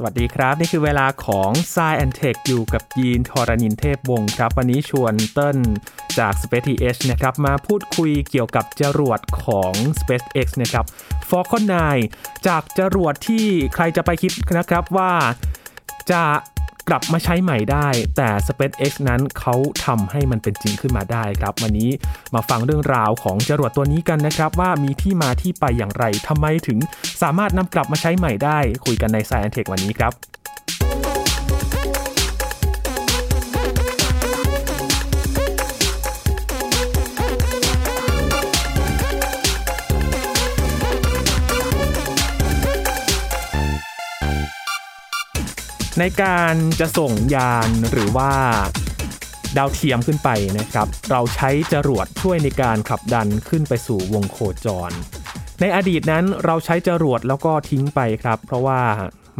สวัสดีครับ นี่คือเวลาของ s ซแอนเทคอยู่กับยีนทรณินเทพวงศ์ครับ วันนี้ชวนเติ้ลจาก Space TH นะครับ มาพูดคุยเกี่ยวกับจรวดของ SpaceX นะครับ Falcon 9 จากจรวดที่ใครจะไปคิดนะครับว่าจะ กลับมาใช้ใหม่ได้ แต่ SpaceX นั้นเขาทำให้มันเป็นจริงขึ้นมาได้ครับ วันนี้มาฟังเรื่องราวของจรวดตัวนี้กันนะครับ ว่ามีที่มาที่ไปอย่างไรทำไมถึงสามารถนำกลับมาใช้ใหม่ได้ คุยกันใน Science Tech วันนี้ครับ ในการจะส่งยานหรือว่าดาวเทียมขึ้นไปนะครับ เราใช้จรวดช่วยในการขับดันขึ้นไปสู่วงโคจร ในอดีตนั้นเราใช้จรวดแล้วก็ทิ้งไปครับ เพราะว่า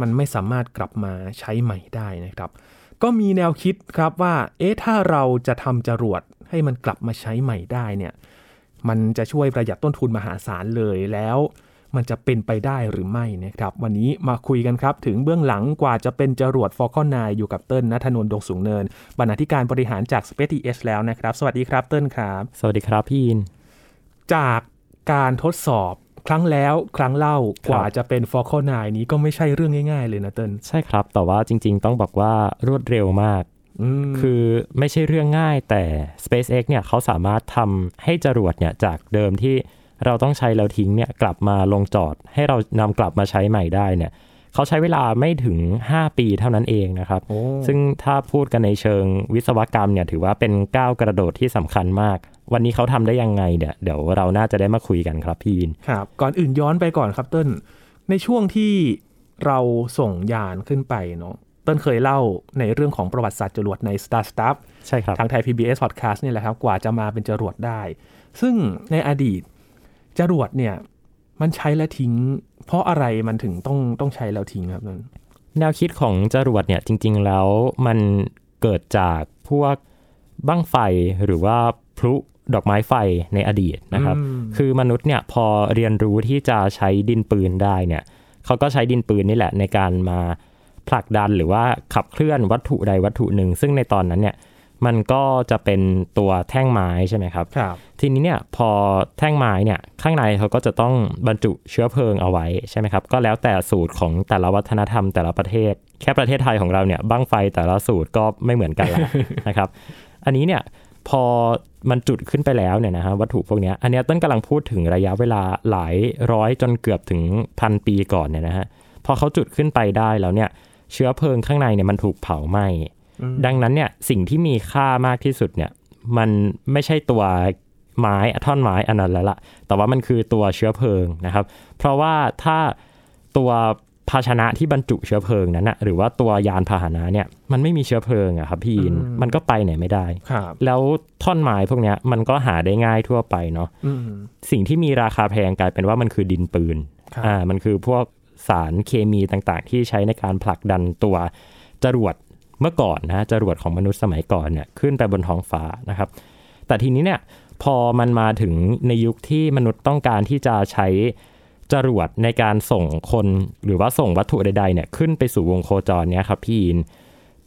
มันไม่สามารถกลับมาใช้ใหม่ได้นะครับ ก็มีแนวคิดครับว่า เอ๊ะ ถ้าเราจะทำจรวดให้มันกลับมาใช้ใหม่ได้เนี่ย มันจะช่วยประหยัดต้นทุนมหาศาลเลยแล้ว มันจะเป็นไปได้หรือไม่นะครับ วันนี้มาคุยกันครับ ถึงเบื้องหลังกว่าจะเป็นจรวด Falcon 9อยู่กับเติ้ลนัทนนท์ดงสูงเนิน บรรณาธิการบริหารจาก Space TH แล้วนะครับ สวัสดีครับเติ้ลครับ สวัสดีครับพี่อิน จากการทดสอบครั้งแล้วครั้งเล่ากว่าจะเป็น Falcon 9นี้ก็ไม่ใช่เรื่องง่าย ๆ เลยนะเติ้ลใช่ครับ แต่ว่าจริง ๆ ต้องบอกว่ารวดเร็วมากอืมคือไม่ใช่เรื่องง่ายแต่ SpaceX เนี่ยเขาสามารถทำให้จรวดเนี่ยจากเดิมที่ เราต้องใช้แล้วทิ้งเนี่ยกลับมาลงจอด ให้เรานำกลับมาใช้ใหม่ได้เนี่ยเขาใช้เวลาไม่ถึง 5 ปีเท่านั้นเองนะครับโอ้ซึ่งถ้าพูดกันในเชิงวิศวกรรมเนี่ยถือว่าเป็นก้าวกระโดดที่สำคัญมาก วันนี้เขาทำได้ยังไงเนี่ยเดี๋ยวเราน่าจะได้มาคุยกันครับพี่อินครับ ก่อนอื่นย้อนไปก่อนครับเติ้ลในช่วงที่เราส่งยานขึ้นไปเนาะเติ้ลเคยเล่าในเรื่องของประวัติศาสตร์จรวดใน Star Stuff ใช่ครับทางไทย PBS Podcast นี่แหละครับกว่าจะมาเป็นจรวดได้ ซึ่งในอดีต จรวดเนี่ยมันใช้แล้วทิ้ง เพราะอะไรมันถึงต้องต้องใช้แล้วทิ้งครับนั่นแนวคิดของจรวดเนี่ยจริง ๆ แล้วมันเกิดจากพวกบั้งไฟหรือว่าพลุดอกไม้ไฟในอดีตนะครับอืมคือมนุษย์เนี่ยพอเรียนรู้ที่จะใช้ดินปืนได้เนี่ยเขาก็ใช้ดินปืนนี่แหละในการมาผลักดันหรือว่าขับเคลื่อนวัตถุใดวัตถุหนึ่ง ซึ่งในตอนนั้นเนี่ย มันก็จะเป็นตัวแท่งไม้ใช่ไหมครับครับ ทีนี้เนี่ยพอแท่งไม้เนี่ยข้างในเขาก็จะต้องบรรจุเชื้อเพลิงเอาไว้ใช่ไหมครับ ก็แล้วแต่สูตรของแต่ละวัฒนธรรมแต่ละประเทศ แค่ประเทศไทยของเราเนี่ยบั้งไฟแต่ละสูตรก็ไม่เหมือนกันละนะครับ อันนี้เนี่ยพอมันจุดขึ้นไปแล้วเนี่ยนะฮะวัตถุพวกเนี้ยอันเนี้ยต้นกำลังพูดถึงระยะเวลาหลายร้อยจนเกือบถึงพันปีก่อนเนี่ยนะฮะพอเขาจุดขึ้นไปได้แล้วเนี่ยเชื้อเพลิงข้างในเนี่ยมันถูกเผาไหม้อืม ดังนั้นเนี่ยสิ่งที่มีค่ามากที่สุดเนี่ยมันไม่ใช่ตัวไม้ท่อนไม้อันนั้นแล้วล่ะ แต่ว่ามันคือตัวเชื้อเพลิงนะครับ เพราะว่าถ้าตัวภาชนะที่บรรจุเชื้อเพลิงนั้นนะหรือว่าตัวยานพาหนะเนี่ยมันไม่มีเชื้อเพลิงอะครับพี่อินอืมมันก็ไปไหนไม่ได้ครับแล้วท่อนไม้พวกเนี้ยมันก็หาได้ง่ายทั่วไปเนาะอืมสิ่งที่มีราคาแพงกลายเป็นว่ามันคือดินปืนครับอ่ามันคือพวกสารเคมีต่างๆ ที่ใช้ในการผลักดันตัวจรวด เมื่อก่อนนะจรวดของมนุษย์สมัยก่อนเนี่ยขึ้นไปบนท้องฟ้านะครับ แต่ทีนี้เนี่ยพอมันมาถึงในยุคที่มนุษย์ต้องการที่จะใช้จรวดในการส่งคนหรือว่าส่งวัตถุใดๆเนี่ยขึ้นไปสู่วงโคจรเนี่ยครับพี่อิน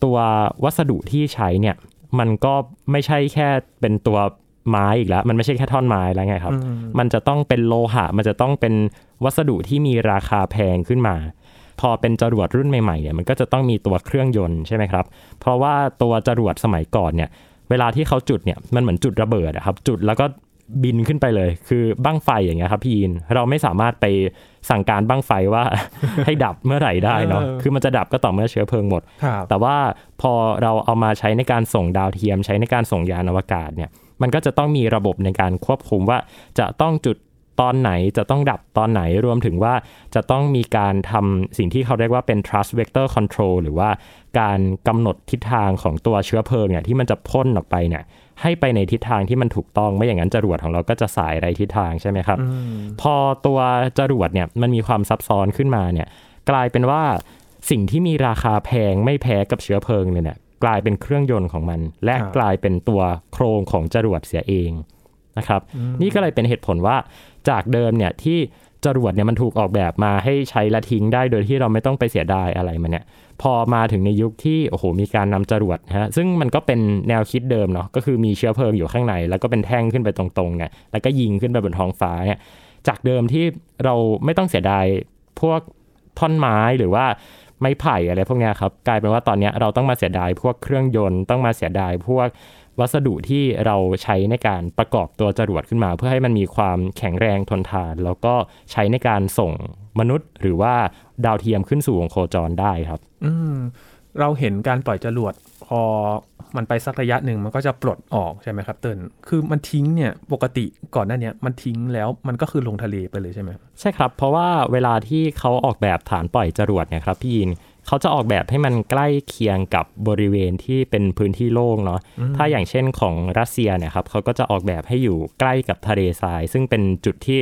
ตัววัสดุที่ใช้เนี่ยมันก็ไม่ใช่แค่เป็นตัวไม้อีกแล้ว มันไม่ใช่แค่ท่อนไม้แล้วไงครับอืมมันจะต้องเป็นโลหะ มันจะต้องเป็นวัสดุที่มีราคาแพงขึ้นมา พอเป็นจรวดรุ่นใหม่ๆเนี่ยมันก็จะต้องมีตัวเครื่องยนต์ใช่ไหมครับ เพราะว่าตัวจรวดสมัยก่อนเนี่ยเวลาที่เขาจุดเนี่ยมันเหมือนจุดระเบิดอะครับ จุดแล้วก็บินขึ้นไปเลย คือบั้งไฟอย่างเงี้ยครับพี่อินเราไม่สามารถไปสั่งการบั้งไฟว่าให้ดับเมื่อไหร่ได้เนาะเออคือมันจะดับก็ต่อเมื่อเชื้อเพลิงหมดครับแต่ว่าพอเราเอามาใช้ในการส่งดาวเทียม ใช้ในการส่งยานอวกาศเนี่ยมันก็จะต้องมีระบบในการควบคุมว่าจะต้องจุด ตอนไหนจะต้องดับตอนไหนรวมถึงว่าจะต้องมีการทำสิ่งที่เขาเรียกว่าเป็น thrust vector control หรือว่าการกำหนดทิศทางของตัวเชื้อเพลิงเนี่ยที่มันจะพ่นออกไปเนี่ยให้ไปในทิศทางที่มันถูกต้องไม่อย่างนั้นจรวดของเราก็จะสายไรทิศทางใช่ไหมครับอืมพอตัวจรวดเนี่ยมันมีความซับซ้อนขึ้นมาเนี่ยกลายเป็นว่าสิ่งที่มีราคาแพงไม่แพ้กับเชื้อเพลิงเลยเนี่ยกลายเป็นเครื่องยนต์ของมัน และครับกลายเป็นตัวโครงของจรวดเสียเองนะครับ นี่ก็เลยเป็นเหตุผลว่า จากเดิมเนี่ยที่จรวดเนี่ยมันถูกออกแบบมาให้ใช้และทิ้งได้โดยที่เราไม่ต้องไปเสียดายอะไรมันเนี่ยพอมาถึงในยุคที่โอ้โหมีการนำจรวดนะฮะซึ่งมันก็เป็นแนวคิดเดิมเนาะก็คือมีเชื้อเพลิงอยู่ข้างใน แล้วก็เป็นแท่งขึ้นไปตรงๆเนี่ยแล้วก็ยิงขึ้นไปบนท้องฟ้าเนี่ยจากเดิมที่เราไม่ต้องเสียดายพวกท่อนไม้หรือว่าไม้ไผ่อะไรพวกนี้ครับกลายเป็นว่าตอนเนี้ยเราต้องมาเสียดายพวกเครื่องยนต์ต้องมาเสียดายพวก วัสดุที่เราใช้ในการประกอบตัวจรวดขึ้นมา เพื่อให้มันมีความแข็งแรงทนทาน แล้วก็ใช้ในการส่งมนุษย์ หรือว่าดาวเทียมขึ้นสู่วงโคจรได้ครับ อืมเราเห็นการปล่อยจรวดพอมันไปสักระยะหนึ่งมันก็จะปลดออกใช่ไหมครับเติ้ลคือมันทิ้งเนี่ยปกติก่อนหน้าเนี้ยมันทิ้งแล้วมันก็คือลงทะเลไปเลยใช่ไหมใช่ครับ เพราะว่าเวลาที่เขาออกแบบฐานปล่อยจรวดเนี่ยครับพี่ยิน เขาจะออกแบบให้มันใกล้เคียงกับบริเวณที่เป็นพื้นที่โล่งเนาะ ถ้าอย่างเช่นของรัสเซียเนี่ยครับเขาก็จะออกแบบให้อยู่ใกล้กับทะเลทราย ซึ่งเป็นจุดที่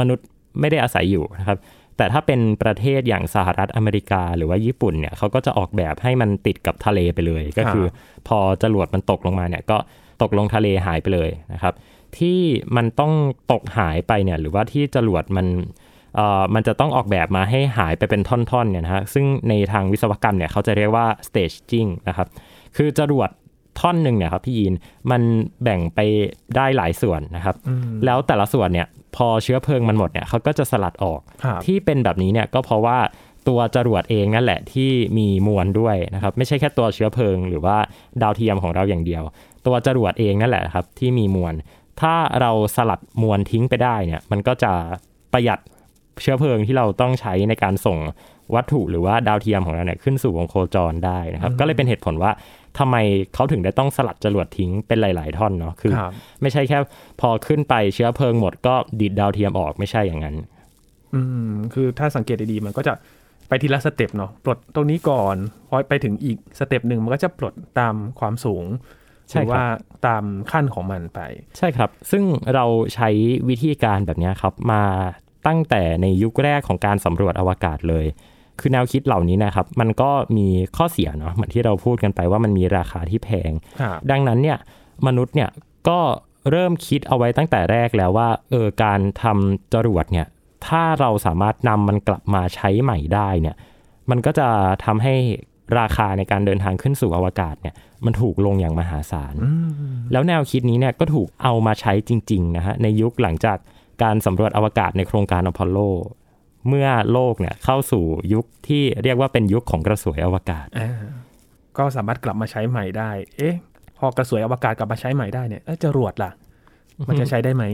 มนุษย์ไม่ได้อาศัยอยู่นะครับ แต่ถ้าเป็นประเทศอย่างสหรัฐอเมริกาหรือว่าญี่ปุ่นเนี่ยเขาก็จะออกแบบให้มันติดกับทะเลไปเลย ก็คือพอจรวดมันตกลงมาเนี่ยก็ตกลงทะเลหายไปเลยนะครับ ที่มันต้องตกหายไปเนี่ยหรือว่าที่จรวดมันเอ่อ มันจะต้องออกแบบมาให้หายไปเป็นท่อนๆเนี่ยนะฮะซึ่งในทางวิศวกรรมเนี่ยเขาจะเรียกว่า staging นะครับคือจรวดท่อนหนึ่งเนี่ยครับพี่ยีนมันแบ่งไปได้หลายส่วนนะครับ แล้วแต่ละส่วนเนี่ยพอเชื้อเพลิงมันหมดเนี่ยเขาก็จะสลัดออกครับที่เป็นแบบนี้เนี่ยก็เพราะว่าตัวจรวดเองนั่นแหละที่มีมวลด้วยนะครับ ไม่ใช่แค่ตัวเชื้อเพลิง หรือว่าดาวเทียมของเราอย่างเดียว ตัวจรวดเองนั่นแหละครับที่มีมวล ถ้าเราสลัดมวลทิ้งไปได้เนี่ยมันก็จะประหยัด เชื้อเพลิงที่เราต้องใช้ในการส่งวัตถุหรือว่าดาวเทียมของเราเนี่ยขึ้นสู่วงโคจรได้นะครับ ก็เลยเป็นเหตุผลว่าทำไมเขาถึงได้ต้องสลัดจรวดทิ้งเป็นหลาย ๆ ท่อนเนาะคือครับไม่ใช่แค่พอขึ้นไปเชื้อเพลิงหมดก็ดีดดาวเทียมออกไม่ใช่อย่างนั้น อืมคือถ้าสังเกตดีๆมันก็จะไปทีละ step เนาะปลดตรงนี้ก่อนพอไปถึงอีก step หนึ่งมันก็จะปลดตามความสูงใช่ครับว่าตามขั้นของมันไป ใช่ครับ ซึ่งเราใช้วิธีการแบบเนี้ยครับ มา ตั้งแต่ในยุคแรกของการสำรวจอวกาศเลย คือแนวคิดเหล่านี้นะครับ มันก็มีข้อเสียเนาะเหมือนที่เราพูดกันไปว่ามันมีราคาที่แพงครับดังนั้นเนี่ยมนุษย์เนี่ยก็เริ่มคิดเอาไว้ตั้งแต่แรกแล้วว่าเออการทำจรวดเนี่ยถ้าเราสามารถนำมันกลับมาใช้ใหม่ได้เนี่ยมันก็จะทำให้ราคาในการเดินทางขึ้นสู่อวกาศเนี่ยมันถูกลงอย่างมหาศาล แล้วแนวคิดนี้เนี่ยก็ถูกเอามาใช้จริงๆนะฮะในยุคหลังจาก การสำรวจอวกาศในโครงการอพอลโล เมื่อโลกเนี่ยเข้าสู่ยุคที่เรียกว่าเป็นยุคของกระสวยอวกาศอ่าก็สามารถกลับมาใช้ใหม่ได้ เอ๊ะ พอกระสวยอวกาศกลับมาใช้ใหม่ได้เนี่ยเอ๊ะจรวดล่ะ มันจะใช้ได้ไหม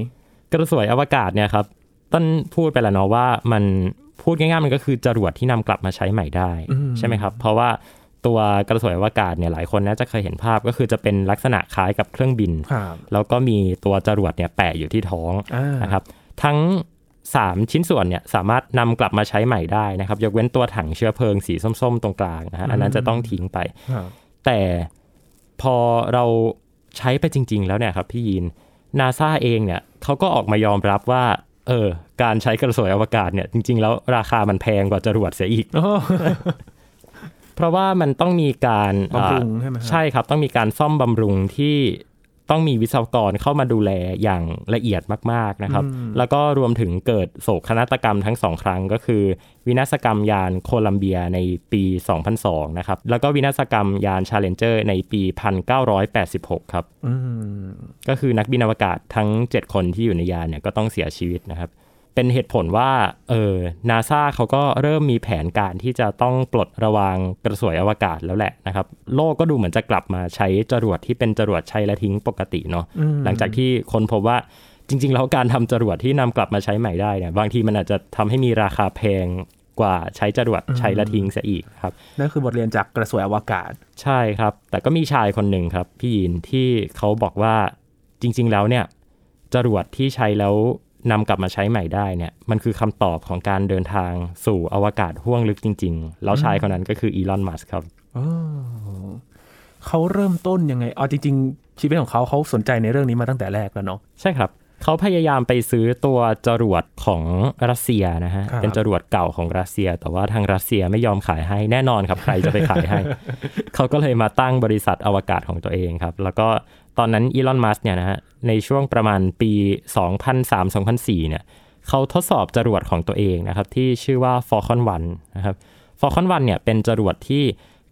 กระสวยอวกาศเนี่ยครับ ต้นพูดไปแล้วเนาะว่ามันพูดง่ายๆมันก็คือจรวดที่นำกลับมาใช้ใหม่ได้อืมใช่ไหมครับ เพราะว่า ตัวกระสวยอวกาศเนี่ยหลายคนน่าจะเคยเห็นภาพก็คือจะเป็นลักษณะคล้ายกับเครื่องบินครับแล้วก็มีตัวจรวดเนี่ยแปะอยู่ที่ท้องอ่านะครับทั้ง 3 ชิ้นส่วนเนี่ยสามารถนำกลับมาใช้ใหม่ได้นะครับ ยกเว้นตัวถังเชื้อเพลิงสีส้ม ๆ ตรงกลางนะฮะอันนั้นจะต้องทิ้งไปครับแต่พอเราใช้ไปจริง ๆ แล้วเนี่ยครับพี่ยีนนาซาเองเนี่ยเขาก็ออกมายอมรับว่าเออการใช้กระสวยอวกาศเนี่ยจริง ๆ แล้วราคามันแพงกว่าจรวดเสียอีกโอ้ เพราะว่ามันต้องมีการบำรุงอ่าใช่ไหมครับใช่ครับต้องมีการซ่อมบำรุงที่ต้องมีวิศวกรเข้ามาดูแลอย่างละเอียดมาก ๆนะครับ แล้วก็รวมถึงเกิดโศกนาฏกรรมทั้งสองครั้ง ก็คือ วินาศกรรมยานโคลัมเบียในปี 2002 นะครับ แล้วก็วินาศกรรมยาน Challenger ในปี 1986 ครับอืมก็คือนักบินอวกาศทั้ง 7 คนที่อยู่ในยานเนี่ยก็ต้องเสียชีวิตนะครับ เป็นเหตุผลว่าเออนาซาเขาก็เริ่มมีแผนการที่จะต้องปลดระวางกระสวยอวกาศแล้วแหละนะครับ โลกก็ดูเหมือนจะกลับมาใช้จรวดที่เป็นจรวดใช้และทิ้งปกติเนาะอืมหลังจากที่คนพบว่าจริง ๆ แล้วการทำจรวดที่นำกลับมาใช้ใหม่ได้เนี่ยบางทีมันอาจจะทำให้มีราคาแพงกว่าใช้จรวดใช้และทิ้งซะอีกครับนั่นคือบทเรียนจากกระสวยอวกาศ ใช่ครับ แต่ก็มีชายคนหนึ่งครับ พี่ยินที่เขาบอกว่าจริง ๆ แล้วเนี่ยจรวดที่ใช้แล้ว นำกลับมาใช้ใหม่ได้เนี่ยมันคือคำตอบของการเดินทางสู่อวกาศห้วงลึกจริง ๆ แล้วชายคนนั้นก็คืออีลอนมัสครับอ๋อเขาเริ่มต้นยังไงอ๋อจริงๆ ชีวิตของเขาเขาสนใจในเรื่องนี้มาตั้งแต่แรกแล้วเนาะใช่ครับเขาพยายามไปซื้อตัวจรวดของรัสเซียนะฮะครับเป็นจรวดเก่าของรัสเซีย แต่ว่าทางรัสเซียไม่ยอมขายให้แน่นอนครับ ใครจะไปขายให้ เขาก็เลยมาตั้งบริษัทอวกาศของตัวเองครับ แล้วก็ ตอนนั้นอีลอนมัสเนี่ยนะฮะในช่วงประมาณปี 2003-2004เนี่ยเขาทดสอบจรวดของตัวเองนะครับ ที่ชื่อว่า Falcon 1 นะครับ Falcon 1เนี่ยเป็นจรวดที่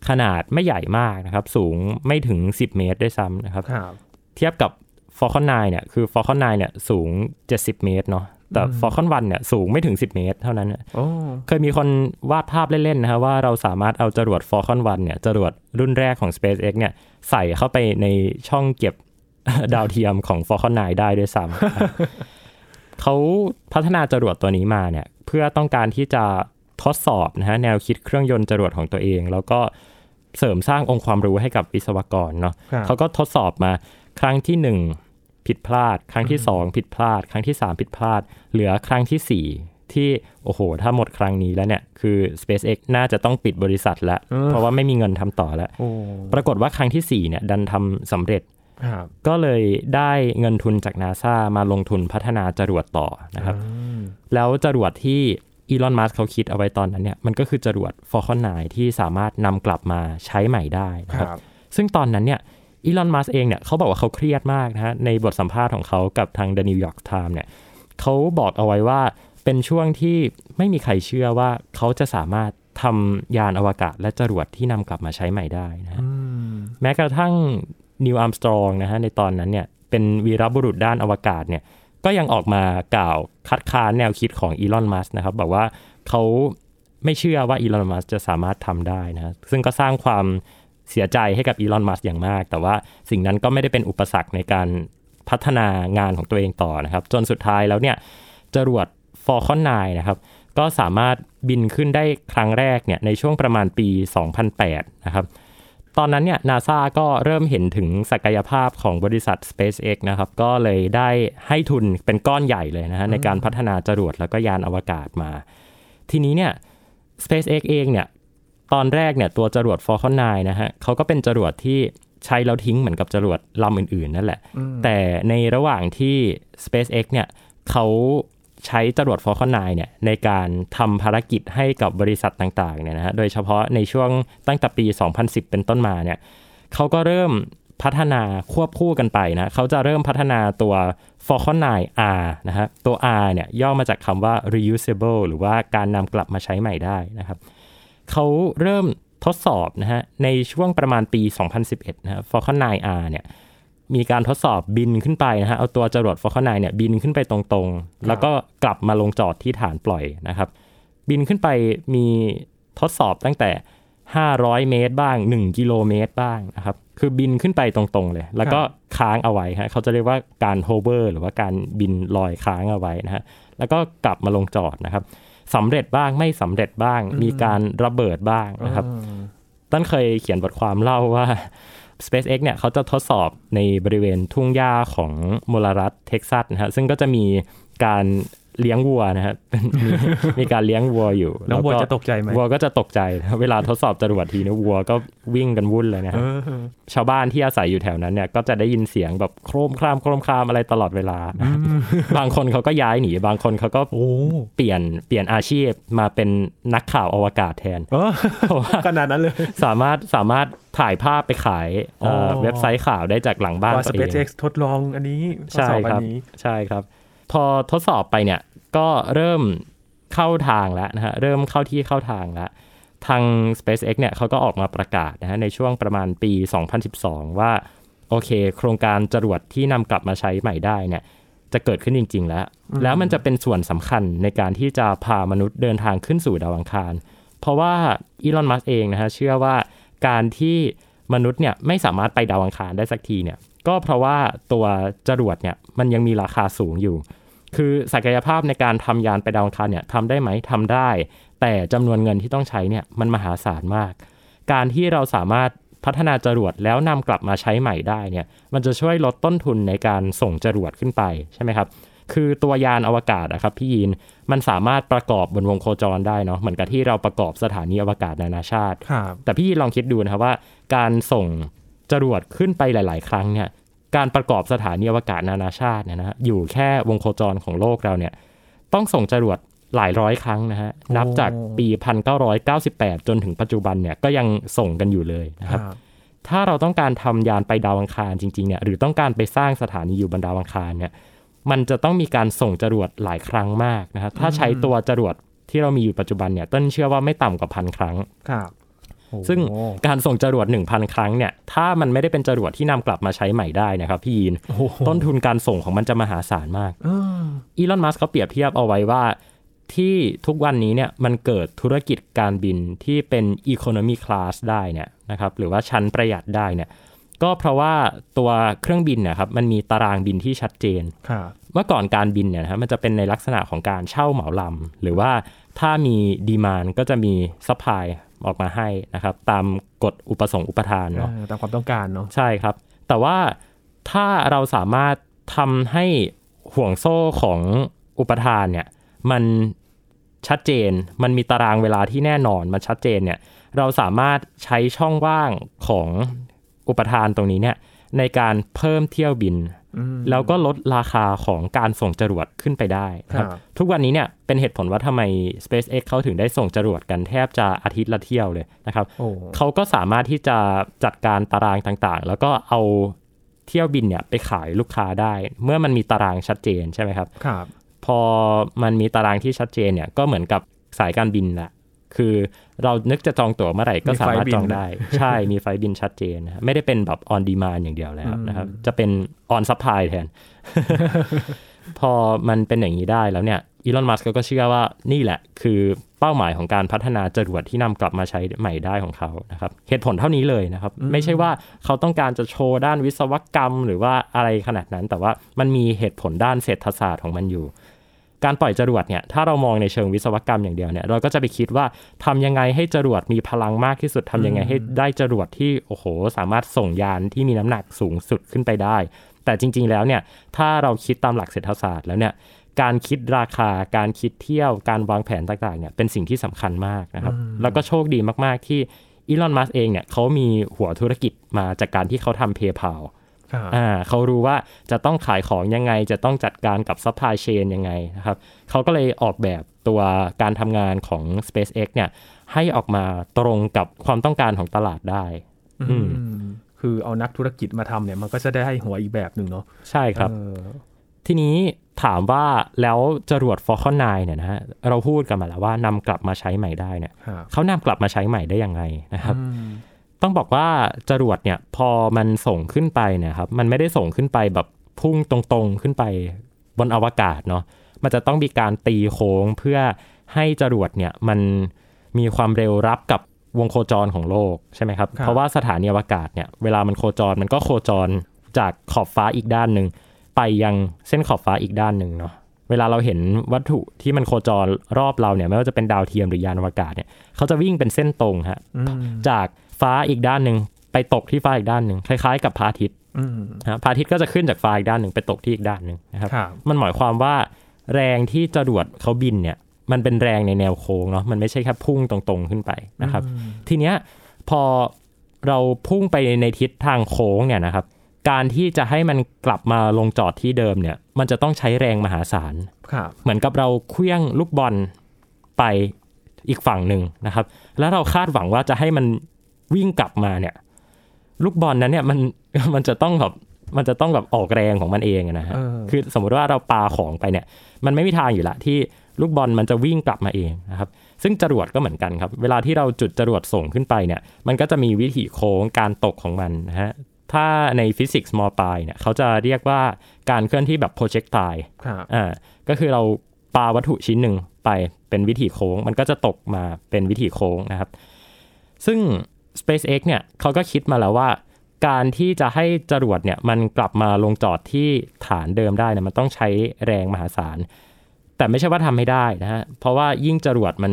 ขนาดไม่ใหญ่มากนะครับ สูงไม่ถึง 10 เมตรด้วยซ้ำนะครับครับเทียบกับ Falcon 9เนี่ยคือ Falcon 9เนี่ยสูง 70 เมตรเนาะ แต่ Falcon 1เนี่ยสูงไม่ถึง 10 เมตร เท่านั้นนะโอ้เคยมีคนวาดภาพเล่นๆนะครับว่าเราสามารถเอาจรวด Falcon 1เนี่ยจรวดรุ่นแรกของ SpaceX เนี่ยใส่เข้าไปในช่องเก็บดาวเทียมของ Falcon 9ได้ด้วยซ้ำเขาพัฒนาจรวดตัวนี้มาเนี่ยเพื่อต้องการที่จะทดสอบนะฮะแนวคิดเครื่องยนต์จรวดของตัวเอง แล้วก็เสริมสร้างองค์ความรู้ให้กับวิศวกรเนาะครับเขาก็ทดสอบมาครั้งที่หนึ่ง ผิดพลาด ครั้งที่สองผิดพลาด ครั้งที่สามผิดพลาด เหลือครั้งที่สี่ที่โอ้โห ถ้าหมดครั้งนี้แล้วเนี่ย คือ SpaceX น่าจะต้องปิดบริษัทแล้วเออเพราะว่าไม่มีเงินทำต่อแล้วโอ้ปรากฏว่าครั้งที่สี่เนี่ยดันทำสำเร็จครับก็เลยได้เงินทุนจากนาซามาลงทุนพัฒนาจรวดต่อนะครับอืมแล้วจรวดที่อีลอน มัสเขาคิดเอาไว้ตอนนั้นเนี่ยมันก็คือจรวด Falcon 9 ที่สามารถนำกลับมาใช้ใหม่ได้นะคครับรับ ซึ่งตอนนั้นเนี่ย อีลอนมัสเองเนี่ยเขาบอกว่าเขาเครียดมากนะฮะในบทสัมภาษณ์ของเขากับทาง The New York Times เนี่ยเขาบอกเอาไว้ว่าเป็นช่วงที่ไม่มีใครเชื่อว่าเขาจะสามารถทำยานอวกาศและจรวดที่นำกลับมาใช้ใหม่ได้นะฮะอืมแม้กระทั่งนิวอัมสตรองนะฮะในตอนนั้นเนี่ยเป็นวีรบุรุษด้านอวกาศเนี่ยก็ยังออกมากล่าวคัดค้านแนวคิดของอีลอนมัสนะครับบอกว่าเขาไม่เชื่อว่าอีลอนมัสจะสามารถทำได้นะซึ่งก็สร้างความ เสียใจให้กับอีลอนมัสอย่างมาก แต่ว่าสิ่งนั้นก็ไม่ได้เป็นอุปสรรคในการพัฒนางานของตัวเองต่อนะครับ จนสุดท้ายแล้วเนี่ยจรวด Falcon 9 นะครับ ก็สามารถบินขึ้นได้ครั้งแรกเนี่ยในช่วงประมาณปี 2008 นะครับ ตอนนั้นเนี่ยนาซาก็เริ่มเห็นถึงศักยภาพของบริษัท SpaceX นะครับ ก็เลยได้ให้ทุนเป็นก้อนใหญ่เลยนะฮะในการพัฒนาจรวดแล้วก็ยานอวกาศมา ทีนี้เนี่ย SpaceX เองเนี่ย ตอนแรกเนี่ยตัวจรวด Falcon 9นะฮะเขาก็เป็นจรวดที่ใช้แล้วทิ้งเหมือนกับจรวดลำอื่นๆ นั่นแหละ แต่ในระหว่างที่ SpaceX เนี่ยเขาใช้จรวด Falcon 9เนี่ยในการทำภารกิจให้กับบริษัทต่างๆเนี่ยนะฮะโดยเฉพาะในช่วงตั้งแต่ปี 2010 เป็นต้นมาเนี่ยเขาก็เริ่มพัฒนาควบคู่กันไปนะเขาจะเริ่มพัฒนาตัว Falcon 9 R นะฮะตัว R เนี่ยย่อมาจากคำว่า reusable หรือว่าการนำกลับมาใช้ใหม่ได้นะครับ เขาเริ่มทดสอบนะฮะในช่วงประมาณปี 2011 นะฮะ Falcon 9R เนี่ยมีการทดสอบบินขึ้นไปนะฮะเอาตัวจรวด Falcon 9เนี่ยบินขึ้นไปตรงๆ แล้วก็กลับมาลงจอดที่ฐานปล่อยนะครับ บินขึ้นไปมีทดสอบตั้งแต่ 500 เมตรบ้าง 1 กิโลเมตรบ้างนะครับคือบินขึ้นไปตรงๆเลย แล้วก็ค้างเอาไว้ฮะเขาจะเรียกว่าการโฮเวอร์หรือว่าการบินลอยค้างเอาไว้นะฮะแล้วก็กลับมาลงจอดนะครับ สำเร็จบ้างไม่สำเร็จบ้าง มีการระเบิดบ้างนะครับต้นเคยเขียนบทความเล่าว่า SpaceX เนี่ยเขาจะทดสอบในบริเวณทุ่งหญ้าของมลรัฐเท็กซัสนะฮะซึ่งก็จะมีการ เลี้ยงวัวนะฮะเป็นมีมีการเลี้ยงวัวอยู่น้องวัวแล้จะตกใจไหมวัวก็จะตกใจนะเวลาทดสอบจรวดทีเนี่ยวัวก็วิ่งกันวุ่นเลยนะเอฮะอชาวบ้านที่อาศัยอยู่แถวนั้นเนี่ย ก็จะได้ยินเสียงแบบโครมครามโครมครามอะไรตลอดเวลานะครับบางคนเขาก็ย้ายหนีบางคนเขาก็โอ้เปลี่ยนเปลี่ยนอาชีพมาเป็นนักข่าวอวกาศแทนเออเพราะว่าขนาดนั้นเลยสามารถสามารถถ่ายภาพไปขายเอ่ออ๋อเว็บไซต์ข่าวได้จากหลังบ้านว่าตัวเอง SpaceX ทดลองอันนี้ทดใช่สอบอัครับนนี้ใช่ครับ พอทดสอบไปเนี่ยก็เริ่มเข้าทางแล้วนะฮะเริ่มเข้าที่เข้าทางแล้ว ทาง SpaceX เนี่ยเขาก็ออกมาประกาศนะฮะในช่วงประมาณปี 2012 ว่าโอเค โครงการจรวดที่นำกลับมาใช้ใหม่ได้เนี่ยจะเกิดขึ้นจริง ๆ แล้ว แล้วมันจะเป็นส่วนสำคัญในการที่จะพามนุษย์เดินทางขึ้นสู่ดาวอังคาร เพราะว่าอีลอน มัสเองนะฮะเชื่อว่าการที่มนุษย์เนี่ยไม่สามารถไปดาวอังคารได้สักทีเนี่ยก็เพราะว่าตัวจรวดเนี่ยมันยังมีราคาสูงอยู่ คือศักยภาพในการทำยานไปดาวอังคารเนี่ยทำได้ไหมทำได้ แต่จำนวนเงินที่ต้องใช้เนี่ยมันมหาศาลมาก การที่เราสามารถพัฒนาจรวดแล้วนำกลับมาใช้ใหม่ได้เนี่ยมันจะช่วยลดต้นทุนในการส่งจรวดขึ้นไปใช่ไหมครับคือตัวยานอวกาศอะครับพี่ยีนมันสามารถประกอบบนวงโคจรได้เนาะเหมือนกับที่เราประกอบสถานีอวกาศนานาชาติครับแต่พี่ยีนลองคิดดูนะครับว่า การส่งจรวดขึ้นไปหลาย ๆ ครั้งเนี่ย การประกอบสถานีอวกาศนานาชาติเนี่ยนะฮะอยู่แค่วงโคจรของโลกเราเนี่ยต้องส่งจรวดหลายร้อยครั้งนะฮะนับจากปี 1998 จนถึงปัจจุบันเนี่ยก็ยังส่งกันอยู่เลยนะคครัรับบถ้าเราต้องการทำยานไปดาวอังคารจริงๆเนี่ยหรือต้องการไปสร้างสถานีอยู่บนดาวอังคารเนี่ยมันจะต้องมีการส่งจรวดหลายครั้งมากนะครับถ้าใช้ตัวจรวดที่เรามีอยู่ปัจจุบันเนี่ยต้นเชื่อว่าไม่ต่ำกว่าพันครั้งครับโอ้ ซึ่งการส่งจรวด 1,000 ครั้งเนี่ย ถ้ามันไม่ได้เป็นจรวดที่นำกลับมาใช้ใหม่ได้นะครับพี่ยีนโอ้โหต้นทุนการส่งของมันจะมหาศาลมากเอออีลอน มัสก์เขาเปรียบเทียบเอาไว้ว่า ที่ทุกวันนี้เนี่ยมันเกิดธุรกิจการบินที่เป็น economy class ได้เนี่ยนะครับหรือว่าชั้นประหยัดได้เนี่ยก็เพราะว่าตัวเครื่องบินเนะครับมันมีตารางบินที่ชัดเจนครับเมื่อก่อนการบินเนี่ยนะครับมันจะเป็นในลักษณะของการเช่าเหมาลำหรือว่าถ้ามี demand ก็จะมี supply ออกมาให้นะครับ ตามกฎอุปสงค์อุปทานเนาะเออตามความต้องการเนาะใช่ครับ แต่ว่าถ้าเราสามารถทำให้ห่วงโซ่ของอุปทานเนี่ยมันชัดเจนมันมีตารางเวลาที่แน่นอนมันชัดเจนเนี่ยเราสามารถใช้ช่องว่างของอุปทานตรงนี้เนี่ยในการเพิ่มเที่ยวบินอืม แล้วก็ลดราคาของการส่งจรวดขึ้นไปได้นะครับครับทุกวันนี้เนี่ยเป็นเหตุผลว่าทำไม SpaceX เขาถึงได้ส่งจรวดกันแทบจะอาทิตย์ละเที่ยวเลยนะครับโอ้เขาก็สามารถที่จะจัดการตารางต่างๆ แล้วก็เอาเที่ยวบินเนี่ยไปขายลูกค้าได้ เมื่อมันมีตารางชัดเจนใช่ไหมครับครับ พอมันมีตารางที่ชัดเจนเนี่ยก็เหมือนกับสายการบินแหละคือ เรานึกจะจองตั๋วเมื่อไหร่ก็สามารถจองได้ ใช่มีไฟล์บินชัดเจนนะฮะไม่ได้เป็นแบบ on demand อย่างเดียวแล้วนะครับ จะเป็น on supply แทน พอมันเป็นอย่างนี้ได้แล้วเนี่ยอีลอนมัสก์ก็เชื่อว่านี่แหละ คือเป้าหมายของการพัฒนาจรวดที่นำกลับมาใช้ใหม่ได้ของเขานะครับเหตุผลเท่านี้เลยนะครับ ไม่ใช่ว่าเขาต้องการจะโชว์ด้านวิศวกรรม หรือว่าอะไรขนาดนั้น แต่ว่ามันมีเหตุผลด้านเศรษฐศาสตร์ของมันอยู่ การปล่อยจรวดเนี่ยถ้าเรามองในเชิงวิศวกรรมอย่างเดียวเนี่ยเราก็จะไปคิดว่าทำยังไงให้จรวดมีพลังมากที่สุดทำยังไงให้ได้จรวดที่โอ้โห สามารถส่งยานที่มีน้ำหนักสูงสุดขึ้นไปได้ แต่จริง ๆ แล้วเนี่ยถ้าเราคิดตามหลักเศรษฐศาสตร์แล้วเนี่ยการคิดราคา การคิดเที่ยว การวางแผนต่างๆเนี่ยเป็นสิ่งที่สำคัญมากนะครับ แล้วก็โชคดีมากๆที่อีลอน มัสก์เองเนี่ยเขามีหัวธุรกิจมาจากการที่เขาทำ PayPal ครับ อ่าเขารู้ว่าจะต้องขายของยังไง จะต้องจัดการกับ supply chain ยังไงนะครับเขาก็เลยออกแบบตัวการทำงานของ SpaceX เนี่ยให้ออกมาตรงกับความต้องการของตลาดได้ อืมอืมคือเอานักธุรกิจมาทำเนี่ยมันก็จะได้หัวอีกแบบหนึ่งเนาะใช่ครับเออทีนี้ถามว่าแล้วจรวด Falcon 9เนี่ยนะฮะเราพูดกันมาแล้วว่านำกลับมาใช้ใหม่ได้เนี่ยครับเขานำกลับมาใช้ใหม่ได้ยังไงนะครับอืม ต้องบอกว่าจรวดเนี่ยพอมันส่งขึ้นไปเนี่ยครับมันไม่ได้ส่งขึ้นไปแบบพุ่งตรงๆขึ้นไปบนอวกาศเนาะมันจะต้องมีการตีโค้งเพื่อให้จรวดเนี่ยมันมีความเร็วรับกับวงโคจรของโลกใช่ไหมครับครับเพราะว่าสถานีอวกาศเนี่ยเวลามันโคจรมันก็โคจรจากขอบฟ้าอีกด้านหนึ่งไปยังเส้นขอบฟ้าอีกด้านหนึ่งเนาะเวลาเราเห็นวัตถุที่มันโคจรรอบเราเนี่ยไม่ว่าจะเป็นดาวเทียมหรือยานอวกาศเนี่ยเขาจะวิ่งเป็นเส้นตรงฮะอืมจาก ฟ้าอีกด้านหนึ่งไปตกที่ฟ้าอีกด้านหนึ่งคล้ายๆ กับพระอาทิตย์อืมนะพระอาทิตย์ก็จะขึ้นจากฟ้าอีกด้านหนึ่งไปตกที่อีกด้านหนึ่งนะครับครับ มันหมายความว่าแรงที่จรวดเขาบินเนี่ย มันเป็นแรงในแนวโค้งเนาะมันไม่ใช่แค่พุ่งตรงๆขึ้นไปนะครับ ทีเนี้ยพอเราพุ่งไปในทิศทางโค้งเนี่ยนะครับ การที่จะให้มันกลับมาลงจอดที่เดิมเนี่ย มันจะต้องใช้แรงมหาศาลครับเหมือนกับเราเคลื่องลูกบอลไปอีกฝั่งหนึ่งนะครับ แล้วเราคาดหวังว่าจะให้มัน วิ่งกลับมาเนี่ย ลูกบอลนั้นเนี่ยมันมันจะต้องแบบมันจะต้องแบบออกแรงของมันเองอะนะฮะเออคือสมมติว่าเราปาของไปเนี่ย มันไม่มีทางอยู่ละที่ลูกบอลมันจะวิ่งกลับมาเองนะครับ ซึ่งจรวดก็เหมือนกันครับ เวลาที่เราจุดจรวดส่งขึ้นไปเนี่ย มันก็จะมีวิถีโค้งการตกของมันนะฮะ ถ้าในฟิสิกส์มปลายเนี่ยเขาจะเรียกว่าการเคลื่อนที่แบบโปรเจกต์ไ e ครับอ่า ก็คือเราปาวัตถุชิ้นหนึ่งไปเป็นวิถีโค้ง มันก็จะตกมาเป็นวิถีโค้งนะครับ ซึ่ง SpaceX เนี่ยเขาก็คิดมาแล้วว่า การที่จะให้จรวดเนี่ยมันกลับมาลงจอดที่ฐานเดิมได้เนี่ยมันต้องใช้แรงมหาศาล แต่ไม่ใช่ว่าทำไม่ได้นะฮะเพราะว่ายิ่งจรวดมัน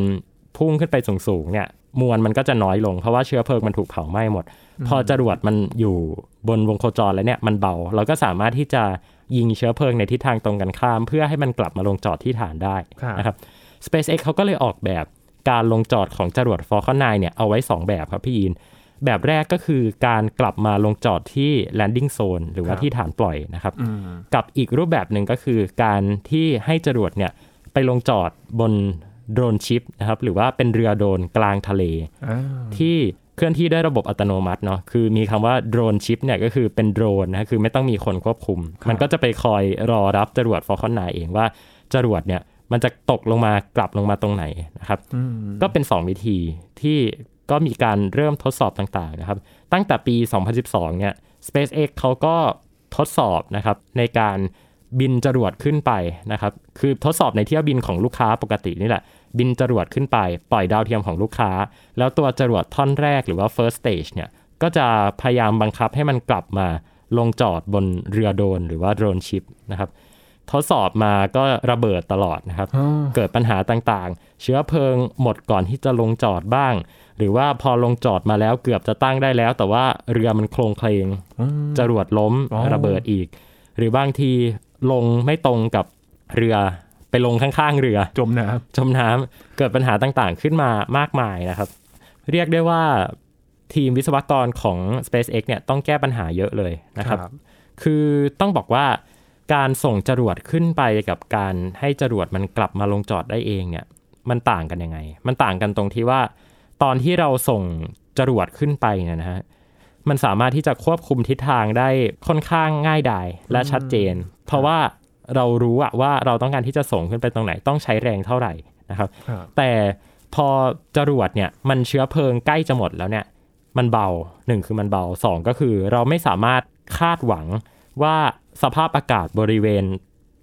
พุ่งขึ้นไปสูงๆเนี่ยมวลมันก็จะน้อยลงเพราะว่าเชื้อเพลิงมันถูกเผาไหม้หมด พอจรวดมันอยู่บนวงโคจรแล้วเนี่ยมันเบา เราก็สามารถที่จะยิงเชื้อเพลิงในทิศทางตรงกันข้าม เพื่อให้มันกลับมาลงจอดที่ฐานได้ครับนะครับ SpaceX เขาก็เลยออกแบบ การลงจอดของจรวด Falcon 9เนี่ยเอาไว้ 2 แบบครับพี่ยิน แบบแรกก็คือการกลับมาลงจอดที่ landing zone หรือว่าครับที่ฐานปล่อยนะครับอืมกับอีกรูปแบบหนึ่งก็คือการที่ให้จรวดเนี่ยไปลงจอดบนโดรนชิปนะครับหรือว่าเป็นเรือโดรนกลางทะเลอ่าที่เคลื่อนที่ด้วยระบบอัตโนมัติเนาะคือมีคำว่าโดรนชิปเนี่ยก็คือเป็นโดรนนะคือไม่ต้องมีคนควบคุมครับมันก็จะไปคอยรอรับจรวด Falcon 9เองว่าจรวดเนี่ย มันจะตกลงมากลับลงมาตรงไหนนะครับอืมก็เป็น 2 วิธีที่ก็มีการเริ่มทดสอบต่างๆนะครับ ตั้งแต่ปี 2012 เนี่ย SpaceX เขาก็ทดสอบนะครับในการบินจรวดขึ้นไปนะครับ คือทดสอบในเที่ยวบินของลูกค้าปกตินี่แหละ บินจรวดขึ้นไป ปล่อยดาวเทียมของลูกค้า แล้วตัวจรวดท่อนแรกหรือว่า first stage เนี่ย ก็จะพยายามบังคับให้มันกลับมาลงจอดบนเรือโดรนหรือว่าโดรนชิปนะครับ ทดสอบมาก็ระเบิดตลอดนะครับอ๋อเกิดปัญหาต่างๆ เชื้อเพลิงหมดก่อนที่จะลงจอดบ้าง หรือว่าพอลงจอดมาแล้วเกือบจะตั้งได้แล้ว แต่ว่าเรือมันโคลงเคลงอืมจรวดล้มอ๋อระเบิดอีก หรือบางทีลงไม่ตรงกับเรือไปลงข้างๆเรือ จมน้จมน้ำเกิดปัญหาต่างๆขึ้นมามากมายนะครับ เรียกได้ว่าทีมวิศวกรของ SpaceX เนี่ยต้องแก้ปัญหาเยอะเลยำนะครับ คือต้องบอกว่า การส่งจรวดขึ้นไปกับการให้จรวดมันกลับมาลงจอดได้เองเนี่ย มันต่างกันยังไง มันต่างกันตรงที่ว่า ตอนที่เราส่งจรวดขึ้นไปเนี่ยนะฮะมันสามารถที่จะควบคุมทิศทางได้ค่อนข้างง่ายดายและชัดเจน เพราะว่าเรารู้อะว่าเราต้องการที่จะส่งขึ้นไปตรงไหนต้องใช้แรงเท่าไหร่นะครับครับแต่พอจรวดเนี่ยมันเชื้อเพลิงใกล้จะหมดแล้วเนี่ย มันเบาหนึ่งคือมันเบาสองก็คือเราไม่สามารถคาดหวัง ว่าสภาพอากาศบริเวณ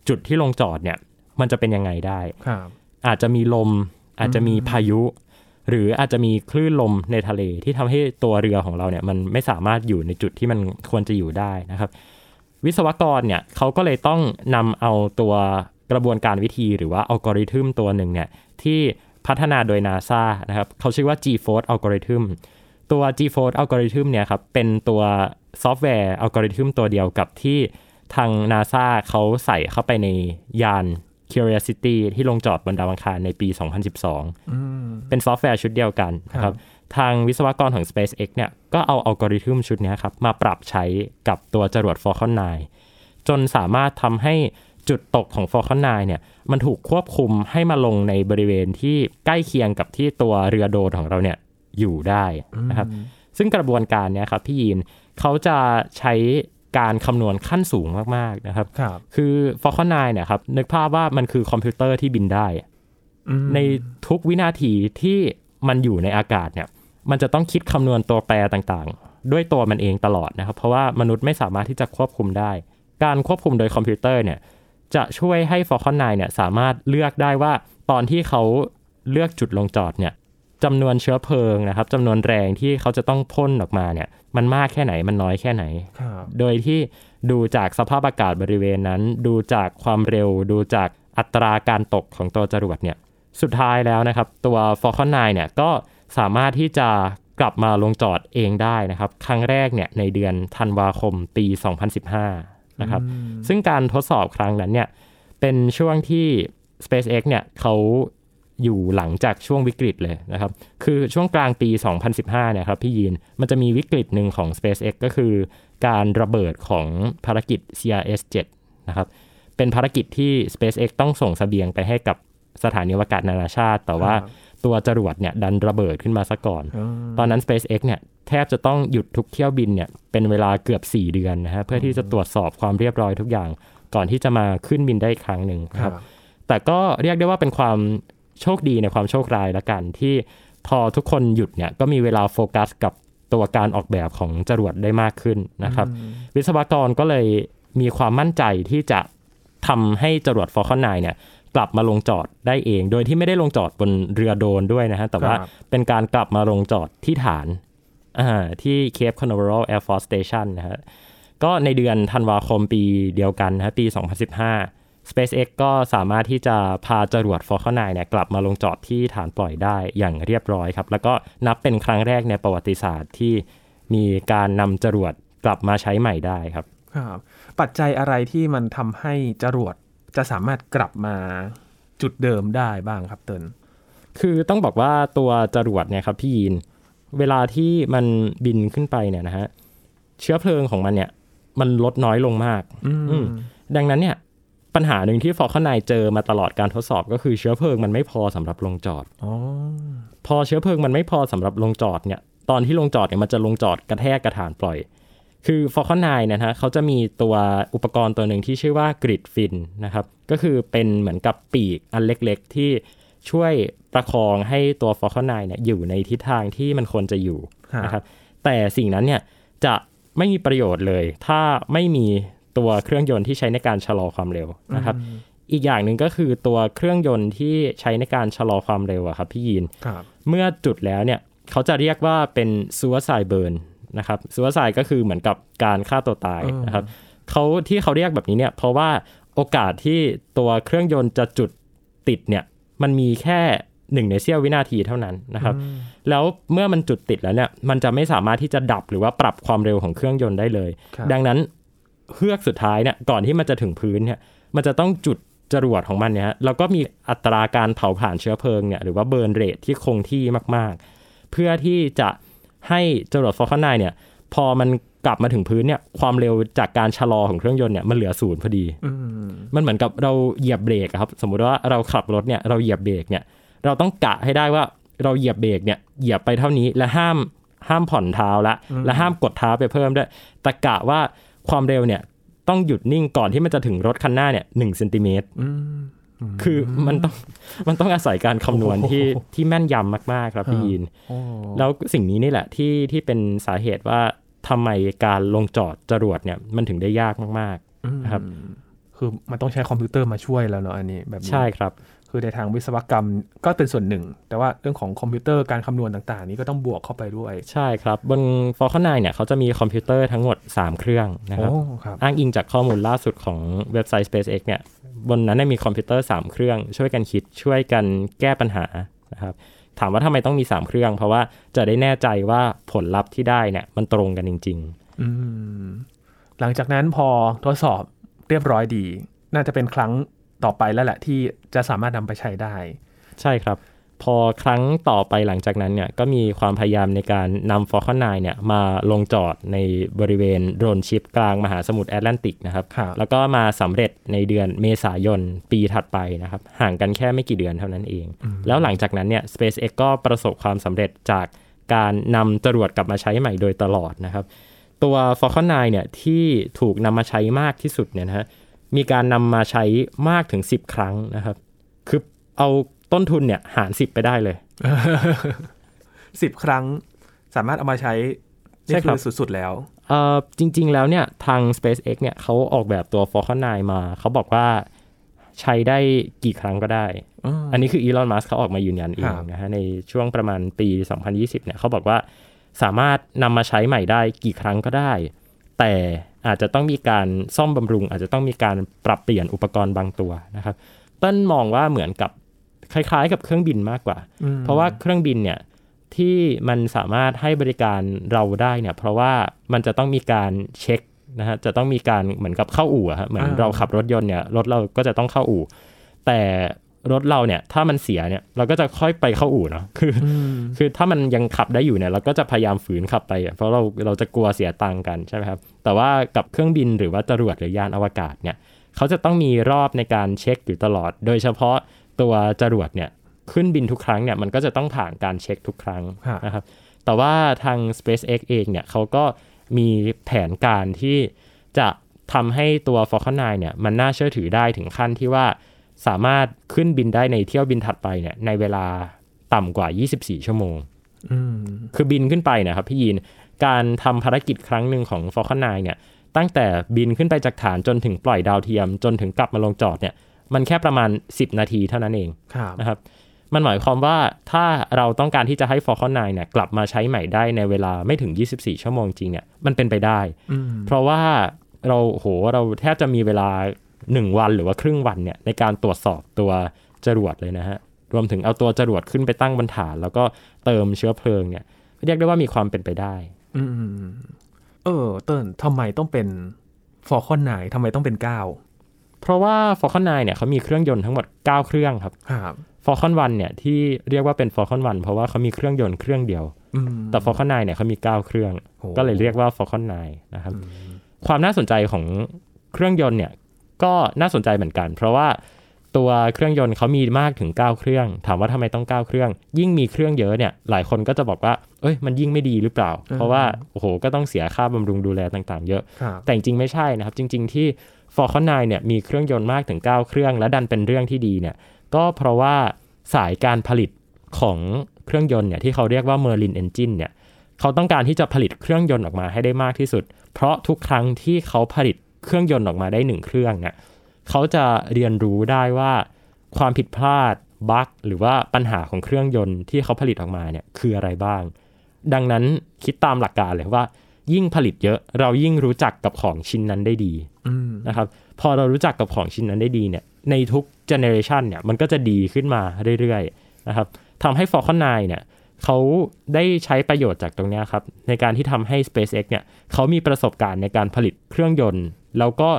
จุดที่ลงจอดเนี่ย มันจะเป็นยังไงได้ครับอาจจะมีลม อาจจะมีพายุ หรืออาจจะมีคลื่นลมในทะเลที่ทำให้ตัวเรือของเราเนี่ยมันไม่สามารถอยู่ในจุดที่มันควรจะอยู่ได้นะครับ วิศวกรเนี่ยเขาก็เลยต้องนำเอาตัวกระบวนการวิธีหรือว่าอัลกอริทึมตัวหนึ่งเนี่ยที่พัฒนาโดย NASA นะครับเขาชื่อว่า G-FOLD Algorithm ตัว G-FOLD Algorithm เนี่ยครับเป็นตัว ซอฟต์แวร์อัลกอริทึมตัวเดียวกับที่ทาง NASA เขาใส่เข้าไปในยาน Curiosity ที่ลงจอดบนดาวอังคารในปี 2012อืมเป็นซอฟต์แวร์ชุดเดียวกันนะคครับทางวิศวกรของ SpaceX เนี่ยก็เอาอัลกอริทึมชุดเนี้ยครับ มาปรับใช้กับตัวจรวด Falcon 9 จนสามารถทำให้จุดตกของ Falcon 9 เนี่ย มันถูกควบคุมให้มาลงในบริเวณที่ใกล้เคียงกับที่ตัวเรือโดรนของเราเนี่ยอยู่ได้นะครับ ซึ่งกระบวนการเนี้ยครับพี่ยีนเขาจะใช้การคำนวณขั้นสูงมากๆนะครับครับ คือ Falcon 9เนี่ยครับนึกภาพว่ามันคือคอมพิวเตอร์ที่บินได้อืมในทุกวินาทีที่มันอยู่ในอากาศเนี่ย มันจะต้องคิดคำนวณตัวแปรต่างๆ ด้วยตัวมันเองตลอดนะครับ เพราะว่ามนุษย์ไม่สามารถที่จะควบคุมได้ การควบคุมโดยคอมพิวเตอร์เนี่ย จะช่วยให้ Falcon 9เนี่ยสามารถเลือกได้ว่าตอนที่เขาเลือกจุดลงจอดเนี่ย จำนวนเชื้อเพลิงนะครับจำนวนแรงที่เขาจะต้องพ่นออกมาเนี่ย มันมากแค่ไหนมันน้อยแค่ไหนครับโดยที่ดูจากสภาพอากาศบริเวณนั้น ดูจากความเร็ว ดูจากอัตราการตกของตัวจรวดเนี่ย สุดท้ายแล้วนะครับ ตัว Falcon 9 เนี่ยก็สามารถที่จะกลับมาลงจอดเองได้นะครับ ครั้งแรกเนี่ยในเดือนธันวาคมปี 2015 นะครับ ซึ่งการทดสอบครั้งนั้นเนี่ยเป็นช่วงที่ SpaceX เนี่ยเขา อยู่หลังจากช่วงวิกฤตเลยนะครับ คือช่วงกลางปี 2015เนี่ยครับพี่ยีน มันจะมีวิกฤตหนึ่งของ SpaceX ก็คือการระเบิดของภารกิจ CRS-7 นะครับ เป็นภารกิจที่ SpaceX ต้องส่งเสบียงไปให้กับสถานีอวกาศนานาชาติ แต่ว่าครับตัวจรวดเนี่ยดันระเบิดขึ้นมาซะก่อนอ๋อตอนนั้น SpaceX เนี่ยแทบจะต้องหยุดทุกเที่ยวบินเนี่ยเป็นเวลาเกือบ 4 เดือนนะฮะเพื่อที่จะตรวจสอบความเรียบร้อยทุกอย่าง ก่อนที่จะมาขึ้นบินได้อีกครั้งหนึ่งนะคครัรับบแต่ก็เรียกได้ว่าเป็นความ โชคดีในความโชคร้ายละกันที่พอทุกคนหยุดเนี่ยก็มีเวลาโฟกัสกับตัวการออกแบบของจรวดได้มากขึ้นนะครับ วิศวกรก็เลยมีความมั่นใจที่จะทำให้จรวด Falcon 9เนี่ยกลับมาลงจอดได้เอง โดยที่ไม่ได้ลงจอดบนเรือโดรนด้วยนะฮะ แต่ว่าครับเป็นการกลับมาลงจอดที่ฐานอ่าที่ Cape Canaveral Air Force Station นะฮะก็ในเดือนธันวาคมปีเดียวกันนะฮะปี 2015 SpaceX ก็สามารถที่จะพาจรวด Falcon 9เนี่ยกลับมาลงจอดที่ฐานปล่อยได้อย่างเรียบร้อยครับ แล้วก็นับเป็นครั้งแรกในประวัติศาสตร์ที่มีการนำจรวดกลับมาใช้ใหม่ได้ครับครับปัจจัยอะไรที่มันทำให้จรวดจะสามารถกลับมาจุดเดิมได้บ้างครับเตินคือต้องบอกว่าตัวจรวดเนี่ยครับพี่ยีนเวลาที่มันบินขึ้นไปเนี่ยนะฮะเชื้อเพลิงของมันเนี่ย มันลดน้อยลงมาก อืมอืมดังนั้นเนี่ย ปัญหาหนึ่งที่ Falcon 9 เจอมาตลอดการทดสอบก็คือเชื้อเพลิงมันไม่พอสำหรับลงจอดอ๋อพอเชื้อเพลิงมันไม่พอสำหรับลงจอดเนี่ย ตอนที่ลงจอดเนี่ยมันจะลงจอดกระแทกกระฐานปล่อย คือ Falcon 9นะฮะเขาจะมีตัวอุปกรณ์ตัวหนึ่งที่ชื่อว่า grid finนะครับ ก็คือเป็นเหมือนกับปีกอันเล็กๆ ที่ช่วยประคองให้ตัว Falcon 9เนี่ยอยู่ในทิศทางที่มันควรจะอยู่นะครับ แต่สิ่งนั้นเนี่ยจะไม่มีประโยชน์เลย ถ้าไม่มี ตัวเครื่องยนต์ที่ใช้ในการชะลอความเร็วนะครับ อีกอย่างหนึ่งก็คือตัวเครื่องยนต์ที่ใช้ในการชะลอความเร็วอะครับพี่ยีนครับเมื่อจุดแล้วเนี่ยเขาจะเรียกว่าเป็น suicide burn นะครับ suicide ก็คือเหมือนกับการฆ่าตัวตายนะครับเขาที่เขาเรียกแบบนี้เนี่ยเพราะว่าโอกาสที่ตัวเครื่องยนต์จะจุดติดเนี่ยมันมีแค่หนึ่งในเสี้ยววินาทีเท่านั้นนะครับ แล้วเมื่อมันจุดติดแล้วเนี่ย มันจะไม่สามารถที่จะดับหรือว่าปรับความเร็วของเครื่องยนต์ได้เลยครับดังนั้น เฮือกสุดท้ายเนี่ยก่อนที่มันจะถึงพื้นเนี่ยมันจะต้องจุดจรวดของมันเนี่ยฮะแล้วก็มีอัตราการเผาผ่านเชื้อเพลิงเนี่ยหรือว่าเบิร์นเรทที่คงที่มากๆ เพื่อที่จะให้จรวดฟอลคอนไนเนี่ยพอมันกลับมาถึงพื้นเนี่ยความเร็วจากการชะลอของเครื่องยนต์เนี่ยมันเหลือศูนย์พอดีอืมมันเหมือนกับเราเหยียบเบรกอะครับ สมมุติว่าเราขับรถเนี่ยเราเหยียบเบรกเนี่ยเราต้องกะให้ได้ว่าเราเหยียบเบรกเนี่ยเหยียบไปเท่านี้และห้ามห้ามผ่อนเท้าละ และห้ามกดเท้าไปเพิ่มด้วยแต่กะว่า ความเร็วเนี่ย ต้องหยุดนิ่งก่อนที่มันจะถึงรถคันหน้าเนี่ยหนึ่งเซนติเมตรอืมคือมันต้องมันต้องอาศัยการคำนวณที่โอ้โหที่แม่นยำมากๆ ครับพี่อ่ายินโอ้แล้วสิ่งนี้นี่แหละที่ที่เป็นสาเหตุว่าทำไมการลงจอดจรวดเนี่ยมันถึงได้ยากมากอืมครับ คือมันต้องใช้คอมพิวเตอร์มาช่วยแล้วเนาะอันนี้แบบๆนี้ใช่ครับ คือในทางวิศวกรรมก็เป็นส่วนหนึ่ง แต่ว่าเรื่องของคอมพิวเตอร์การคำนวณต่างๆ นี้ก็ต้องบวกเข้าไปด้วย ใช่ครับ บน Falcon 9เนี่ยเขาจะมีคอมพิวเตอร์ทั้งหมด 3 เครื่องนะครับโอ้ครับอ้างอิงจากข้อมูลล่าสุดของเว็บไซต์ SpaceX เนี่ยบนนั้นเนยมีคอมพิวเตอร์ 3 เครื่อง ช่วยกันคิดช่วยกันแก้ปัญหานะครับถามว่าทำไมต้องมี 3 เครื่อง เพราะว่าจะได้แน่ใจว่าผลลัพธ์ที่ได้เนี่ยมันตรงกันจริงอืมหลังจากนั้นพอทดสอบเรียบร้อยดี น่าจะเป็นครั้ง ต่อไปแล้วแหละที่จะสามารถนำไปใช้ได้ๆใช่ครับ พอครั้งต่อไปหลังจากนั้นเนี่ยก็มีความพยายามในการนำ Falcon 9เนี่ยมาลงจอดในบริเวณโดรนชิปกลางมหาสมุทรแอตแลนติกนะครับครับแล้วก็มาสำเร็จในเดือนเมษายนปีถัดไปนะครับ ห่างกันแค่ไม่กี่เดือนเท่านั้นเอง แล้วหลังจากนั้นเนี่ย SpaceX ก็ประสบความสำเร็จจากการนำจรวดกลับมาใช้ใหม่โดยตลอดนะครับ ตัว Falcon 9เนี่ยที่ถูกนำมาใช้มากที่สุดเนี่ยนะฮะ มีการนำมาใช้มากถึง 10 ครั้งนะครับ คือเอาต้นทุนเนี่ยหาร 10 ไปได้เลยสิบครั้งสามารถเอามาใช้ใช่นี่ครัคืบอสุดๆแล้วเอ่อจริง ๆ แล้วเนี่ยทาง SpaceX เนี่ยเขาออกแบบตัว Falcon 9 มา เขาบอกว่าใช้ได้กี่ครั้งก็ได้ อันนี้คืออีลอน มัสเขาออกมายืนยันเองครับนะฮะในช่วงประมาณปี 2020 เนี่ยเขาบอกว่าสามารถนำมาใช้ใหม่ได้กี่ครั้งก็ได้ แต่ อาจจะต้องมีการซ่อมบำรุง อาจจะต้องมีการปรับเปลี่ยนอุปกรณ์บางตัวนะครับต้นมองว่าเหมือนกับคล้ายๆ กับเครื่องบินมากกว่าอืมเพราะว่าเครื่องบินเนี่ยที่มันสามารถให้บริการเราได้เนี่ยเพราะว่ามันจะต้องมีการเช็คนะฮะจะต้องมีการเหมือนกับเข้าอู่อะฮะเหมือนอ่าเราขับรถยนต์เนี่ยรถเราก็จะต้องเข้าอู่ แต่ รถเราเนี่ย ถ้ามันเสียเนี่ยเราก็จะค่อยไปเข้าอู่เนาะคือออืมคือถ้ามันยังขับได้อยู่เนี่ย เราก็จะพยายามฝืนขับไปอะเพราะเราเราจะกลัวเสียตังค์กันใช่ไหมครับ แต่ว่ากับเครื่องบินหรือว่าจรวดหรือยานอวกาศเนี่ยเขาจะต้องมีรอบในการเช็คอยู่ตลอด โดยเฉพาะตัวจรวดเนี่ยขึ้นบินทุกครั้งเนี่ยมันก็จะต้องผ่านการเช็คทุกครั้งครับนะครับ แต่ว่าทาง SpaceX เองเนี่ยเขาก็มีแผนการที่จะทำให้ตัว Falcon 9เนี่ยมันน่าเชื่อถือได้ถึงขั้นที่ว่า สามารถขึ้นบินได้ในเที่ยวบินถัดไปเนี่ยในเวลาต่ำกว่า 24 ชั่วโมงอืมคือบินขึ้นไปเนะครับพี่ยีนการทำภารกิจครั้งหนึ่งของ Falcon 9เนี่ย ตั้งแต่บินขึ้นไปจากฐานจนถึงปล่อยดาวเทียม จนถึงกลับมาลงจอดเนี่ย มันแค่ประมาณ 10 นาทีเท่านั้นเองครับนะครับ มันหมายความว่าถ้าเราต้องการที่จะให้ Falcon 9เนี่ยกลับมาใช้ใหม่ได้ในเวลาไม่ถึง 24 ชั่วโมงจริงเนี่ย มันเป็นไปได้อืมเพราะว่าเราโหเราแทบจะมีเวลา 1 วันหรือว่าครึ่งวันเนี่ยในการตรวจสอบตัวจรวดเลยนะฮะรวมถึงเอาตัวจรวดขึ้นไปตั้งบนฐาน แล้วก็เติมเชื้อเพลิงเนี่ยเรียกได้ว่ามีความเป็นไปได้ อืมเออเติ้ลทำไมต้องเป็นฟอร์คอนไนทำไมต้องเป็นเก้าเพราะว่า Falcon 9เนี่ยเขามีเครื่องยนต์ทั้งหมด 9 เครื่องครับครับ Falcon 1เนี่ยที่เรียกว่าเป็น Falcon 1เพราะว่าเขามีเครื่องยนต์เครื่องเดียวอืมแต่ Falcon 9เนี่ยเขามี 9 เครื่องโหก็เลยเรียกว่า Falcon 9นะครับ ความน่าสนใจของเครื่องยนต์เนี่ย ก็น่าสนใจเหมือนกัน เพราะว่าตัวเครื่องยนต์เขามีมากถึง 9 เครื่อง ถามว่าทำไมต้อง 9 เครื่อง ยิ่งมีเครื่องเยอะเนี่ย หลายคนก็จะบอกว่า เอ้ย มันยิ่งไม่ดีหรือเปล่า เพราะว่า โอ้โห ก็ต้องเสียค่าบำรุงดูแลต่างๆ เยอะครับแต่จริงๆ ไม่ใช่นะครับ จริง ๆ ที่ Falcon 9เนี่ย มีเครื่องยนต์มากถึง 9 เครื่อง และดันเป็นเรื่องที่ดีเนี่ย ก็เพราะว่าสายการผลิตของเครื่องยนต์เนี่ย ที่เขาเรียกว่า Merlin Engine เนี่ย เขาต้องการที่จะผลิตเครื่องยนต์ออกมาให้ได้มากที่สุด เพราะทุกครั้งที่เขาผลิต เครื่องยนต์ออกมาได้หนึ่งเครื่องเนี่ยเขาจะเรียนรู้ได้ว่าความผิดพลาดบั๊กหรือว่าปัญหาของเครื่องยนต์ที่เขาผลิตออกมาเนี่ยคืออะไรบ้าง ดังนั้นคิดตามหลักการเลยว่า ยิ่งผลิตเยอะเรายิ่งรู้จักกับของชิ้นนั้นได้ดีอืมนะครับ พอเรารู้จักกับของชิ้นนั้นได้ดีเนี่ยในทุกเจเนอเรชันเนี่ยมันก็จะดีขึ้นมาเรื่อยๆนะครับทำให้ Falcon 9เนี่ยเขาได้ใช้ประโยชน์จากตรงเนี้ยครับ ในการที่ทำให้ SpaceX เนี่ยเขามีประสบการณ์ในการผลิตเครื่องยนต์ แล้วก็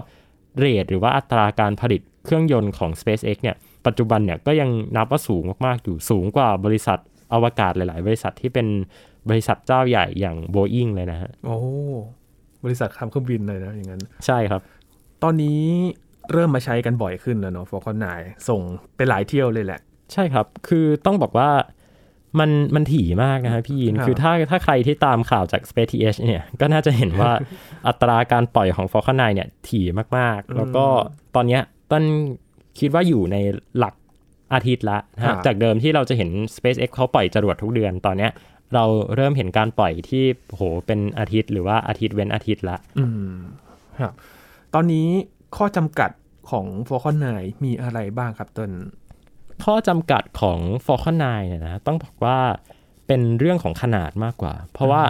เรทหรือว่าอัตราการผลิตเครื่องยนต์ของ SpaceX เนี่ยปัจจุบันเนี่ยก็ยังนับว่าสูงมากๆอยู่สูงกว่าบริษัทอวกาศหลาย ๆ บริษัทที่เป็นบริษัทเจ้าใหญ่อย่าง Boeing เลยนะฮะ โอ้บริษัททำเครื่องบินเลยนะอย่างนั้น ใช่ครับ ตอนนี้เริ่มมาใช้กันบ่อยขึ้นแล้วเนาะ Falcon 9ส่งไปหลายเที่ยวเลยแหละ ใช่ครับ คือต้องบอกว่า มันมันถี่มากนะฮะพี่ยินครับคือถ้าถ้าใครที่ตามข่าวจาก Space TH เนี่ย ก็น่าจะเห็นว่าอัตราการปล่อยของ Falcon 9เนี่ยถี่มากๆ แล้วก็ตอนเนี้ยต้นคิดว่าอยู่ในหลักอาทิตย์ละนะครัฮะบจากเดิมที่เราจะเห็น SpaceX เขาปล่อยจรวดทุกเดือนตอนเนี้ยเราเริ่มเห็นการปล่อยที่โหเป็นอาทิตย์หรือว่าอาทิตย์เว้นอาทิตย์ละอืมครับตอนนี้ข้อจำกัดของ Falcon 9 มีอะไรบ้างครับต้น ข้อจำกัดของ Falcon 9เนี่ยนะต้องบอกว่าเป็นเรื่องของขนาดมากกว่า เพราะว่า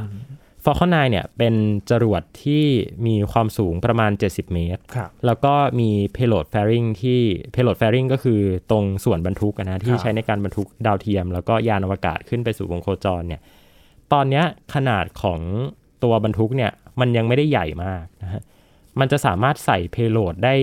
Falcon 9เนี่ยเป็นจรวดที่มีความสูงประมาณ 70 เมตรครับแล้วก็มี payload fairing ที่ payload fairing ก็คือตรงส่วนบรรทุกอะนะที่ครับใช้ในการบรรทุกดาวเทียม แล้วก็ยานอวกาศขึ้นไปสู่วงโคจรเนี่ยตอนเนี้ยขนาดของตัวบรรทุกเนี่ยมันยังไม่ได้ใหญ่มากนะฮะมันจะสามารถใส่ payload ได้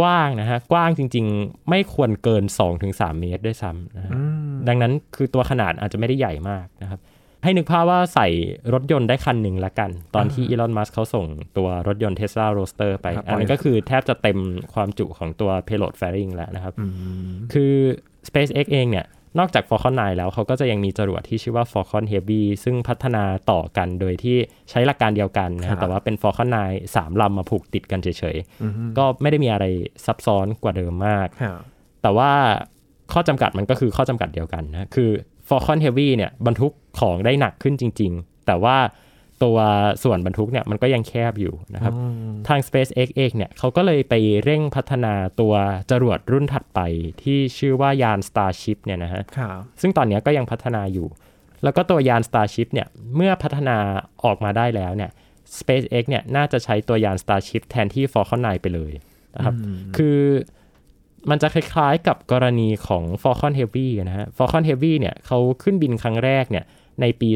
กว้างนะฮะกว้างจริง ๆ ไม่ควรเกิน 2-3 เมตรด้วยซ้ำนะฮะอืมดังนั้นคือตัวขนาดอาจจะไม่ได้ใหญ่มากนะครับให้นึกภาพว่าใส่รถยนต์ได้คันหนึ่งละกัน ตอนที่อีลอนมัสเขาส่งตัวรถยนต์ Tesla Roadster ไปครับอันนั้นก็คือแทบจะเต็มความจุของตัว payload fairing แล้วนะครับอืมคือ SpaceX เองเนี่ย นอกจาก Falcon 9 แล้วเขาก็จะยังมีจรวดที่ชื่อว่า Falcon Heavy ซึ่งพัฒนาต่อกันโดยที่ใช้หลักการเดียวกันนะครัฮะบแต่ว่าเป็น Falcon 9 3ลำมาผูกติดกันเฉยอืมๆก็ไม่ได้มีอะไรซับซ้อนกว่าเดิมมากครับแต่ว่าข้อจำกัดมันก็คือข้อจำกัดเดียวกันนะ คือ Falcon Heavy เนี่ยบรรทุกของได้หนักขึ้นจริง ๆ แต่ว่า ตัวส่วนบรรทุกเนี่ยมันก็ยังแคบอยู่นะครับอืมทาง SpaceX เองเนี่ยเขาก็เลยไปเร่งพัฒนาตัวจรวดรุ่นถัดไปที่ชื่อว่ายาน Starship เนี่ยนะฮะครับซึ่งตอนเนี้ยก็ยังพัฒนาอยู่ แล้วก็ตัวยาน Starship เนี่ยเมื่อพัฒนาออกมาได้แล้วเนี่ย SpaceX เนี่ยน่าจะใช้ตัวยาน Starship แทนที่ Falcon 9 ไปเลยนะครับ คือมันจะคล้ายๆกับกรณีของ Falcon Heavy นะฮะ Falcon Heavy เนี่ยเขาขึ้นบินครั้งแรกเนี่ยในปี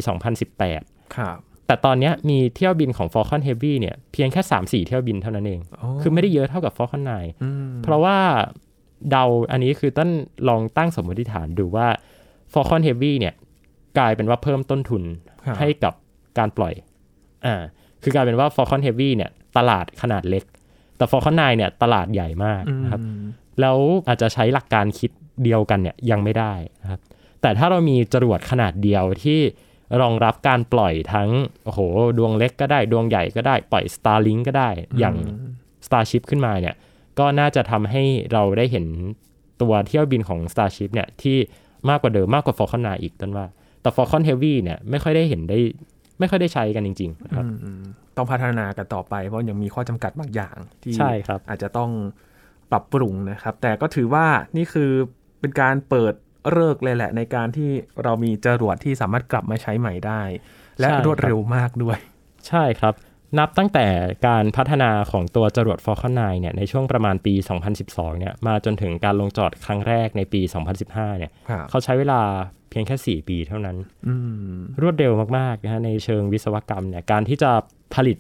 2018 ครับ แต่ตอนเนี้ยมีเที่ยวบินของ Falcon Heavy เนี่ยเพียงแค่ 3-4 เที่ยวบินเท่านั้นเองอ๋อคือไม่ได้เยอะเท่ากับ Falcon 9อืมเพราะว่าเดาอันนี้คือต้นลองตั้งสมมติฐานดูว่า Falcon Heavy เนี่ยกลายเป็นว่าเพิ่มต้นทุนครับให้กับการปล่อยอ่าคือกลายเป็นว่า Falcon Heavy เนี่ยตลาดขนาดเล็ก แต่ Falcon 9เนี่ยตลาดใหญ่มากนะครับอืมแล้วอาจจะใช้หลักการคิดเดียวกันเนี่ยยังไม่ได้นะครับแต่ถ้าเรามีจรวดขนาดเดียวที่ รองรับการปล่อยทั้งโอ้โหดวงเล็กก็ได้ดวงใหญ่ก็ได้ปล่อย Starlink ก็ได้อย่าง Starship ขึ้นมาเนี่ยก็น่าจะทำให้เราได้เห็นตัวเที่ยวบินของ Starship เนี่ยที่มากกว่าเดิมมากกว่า Falcon 9อีกต้นว่า แต่ Falcon Heavy เนี่ยไม่ค่อยได้เห็นได้ไม่ค่อยได้ใช้กันจริงๆนะครับอืมอืมต้องพัฒนากันต่อไปเพราะยังมีข้อจำกัดบางอย่างที่ใช่ครับอาจจะต้องปรับปรุงนะครับ แต่ก็ถือว่านี่คือเป็นการเปิด เลิกษ์เลยแหละในการที่เรามีจรวดที่สามารถกลับมาใช้ใหม่ได้ และใช่ครับรวดเร็วมากด้วย ใช่ครับนับตั้งแต่การพัฒนาของตัวจรวด Falcon 9เนี่ยในช่วงประมาณปี 2012 เนี่ยมาจนถึงการลงจอดครั้งแรกในปี 2015 เนี่ยครับเขาใช้เวลาเพียงแค่ 4 ปีเท่านั้นอืมรวดเร็วมากๆนะฮะในเชิงวิศวกรรมเนี่ยการที่จะผลิต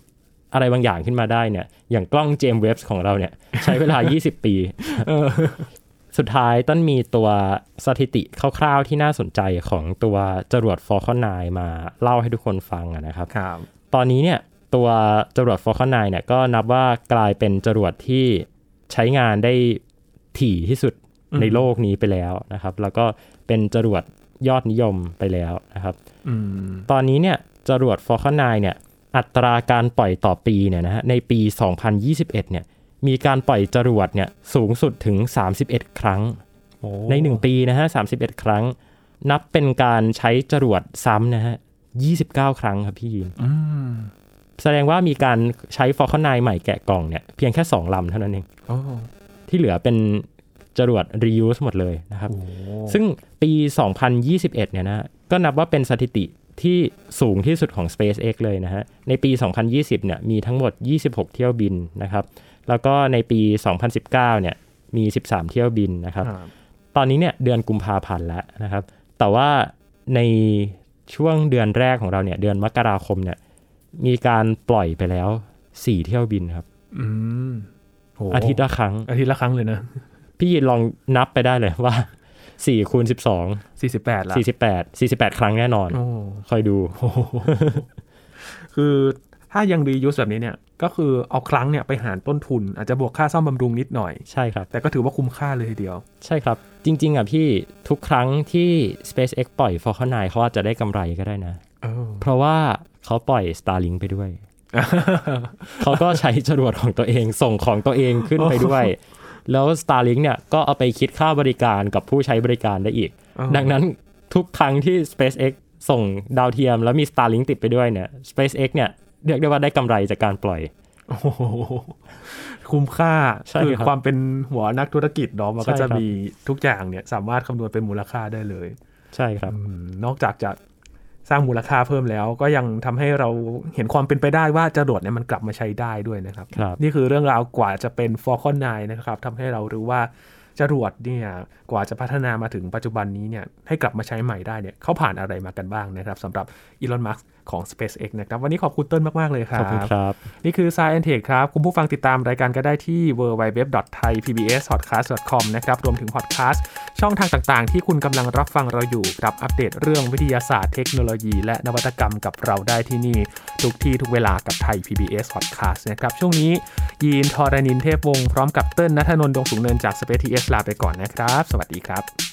อะไรบางอย่างขึ้นมาได้เนี่ยอย่างกล้องเจมส์เว็บของเราเนี่ยใช้เวลา 20 ปี สุดท้ายต้นมีตัวสถิติคร่าวๆที่น่าสนใจของตัวจรวด Falcon 9 มาเล่าให้ทุกคนฟังอะนะครับครับตอนนี้เนี่ยตัวจรวด Falcon 9 เนี่ยก็นับว่ากลายเป็นจรวดที่ใช้งานได้ถี่ที่สุดอืมในโลกนี้ไปแล้วนะครับ แล้วก็เป็นจรวดยอดนิยมไปแล้วนะครับอืมตอนนี้เนี่ยจรวด Falcon 9 เนี่ยอัตราการปล่อยต่อปีเนี่ยนะฮะในปี 2021 เนี่ย มีการปล่อยจรวดเนี่ยสูงสุดถึง 31 ครั้งโอ้ใน 1 ปีนะฮะ 31 ครั้ง นับเป็นการใช้จรวดซ้ำนะฮะ 29 ครั้งครับพี่ยินอืมแสดงว่ามีการใช้ Falcon 9ใหม่แกะกล่องเนี่ยเพียงแค่ 2 ลำเท่านั้นเองโอ้ที่เหลือเป็นจรวด reuse หมดเลยนะครับโหซึ่งปี 2021 เนี่ยนะก็นับว่าเป็นสถิติที่สูงที่สุดของ SpaceX เลยนะฮะ ในปี 2020 เนี่ยมีทั้งหมด 26 เที่ยวบินนะครับ แล้วก็ในปี 2019เนี่ยมี 13 เที่ยวบินนะครับครับ ตอนนี้เนี่ยเดือนกุมภาพันธ์แล้วนะครับ แต่ว่าในช่วงเดือนแรกของเราเนี่ยเดือนมกราคมเนี่ยมีการปล่อยไปแล้ว 4 เที่ยวบินครับอืมโหอาทิตย์ละครั้ง อาทิตย์ละครั้งเลยนะ พี่ยินลองนับไปได้เลยว่า4คูณ12สี่สิบแปดละ48 48ครั้งแน่นอนโอ้คอยดูโหคือ ถ้ายังรียูสแบบนี้เนี่ยก็คือเอาครั้งเนี่ยไปหารต้นทุน อาจจะบวกค่าซ่อมบำรุงนิดหน่อยใช่ครับ แต่ก็ถือว่าคุ้มค่าเลยทีเดียว ใช่ครับ จริง ๆ อะพี่ทุกครั้งที่ SpaceX ปล่อย Falcon 9เขาอาจจะได้กำไรก็ได้นะเออเพราะว่าเขาปล่อย Starlink ไปด้วย เขาก็ใช้จรวดของตัวเองส่งของตัวเองขึ้นไปด้วย แล้ว Starlink เนี่ยก็เอาไปคิดค่าบริการกับผู้ใช้บริการได้อีกอ๋อดังนั้นทุกครั้งที่ SpaceX ส่งดาวเทียมแล้วมี Starlink ติดไปด้วยเนี่ย SpaceX เนี่ย เรียกได้ว่าได้กำไรจากการปล่อยโอ้โหคุ้มค่าใช่คือครับความเป็นหัวนักธุรกิจเนาะมันก็ใช่จะครับมีทุกอย่างเนี่ยสามารถคำนวณเป็นมูลค่าได้เลย ใช่ครับอืมนอกจากจะสร้างมูลค่าเพิ่มแล้ว ก็ยังทำให้เราเห็นความเป็นไปได้ว่าจรวดเนี่ยมันกลับมาใช้ได้ด้วยนะครับครับนี่คือเรื่องราวกว่าจะเป็น Falcon 9 นะครับทำให้เรารู้ว่าจรวดเนี่ยกว่าจะพัฒนามาถึงปัจจุบันนี้เนี่ยให้กลับมาใช้ใหม่ได้เนี่ยเขาผ่านอะไรมากันบ้างนะครับสำหรับอีลอนมัส ของ SpaceX นะครับ วันนี้ขอบคุณเติ้ลมาก ๆ เลยครัขอบคุณบครับ นี่คือ Science Tech ครับ คุณผู้ฟังติดตามรายการก็ได้ที่ www.thaipbspodcast.com นะครับ รวมถึงพอดแคสต์ช่องทางต่างๆ ที่คุณกำลังรับฟังเราอยู่ครับ อัปเดตเรื่องวิทยาศาสตร์เทคโนโลยี และนวัตกรรมกับเราได้ที่นี่ ทุกที่ทุกเวลากับไทย PBS Podcast นะครับ ช่วงนี้ยีนทอรานินเทพวงศ์พร้อมกับเติ้ลนัทนนท์ดวงสูงเนินจาก Space TS ลาไปก่อนนะครับ สวัสดีครับ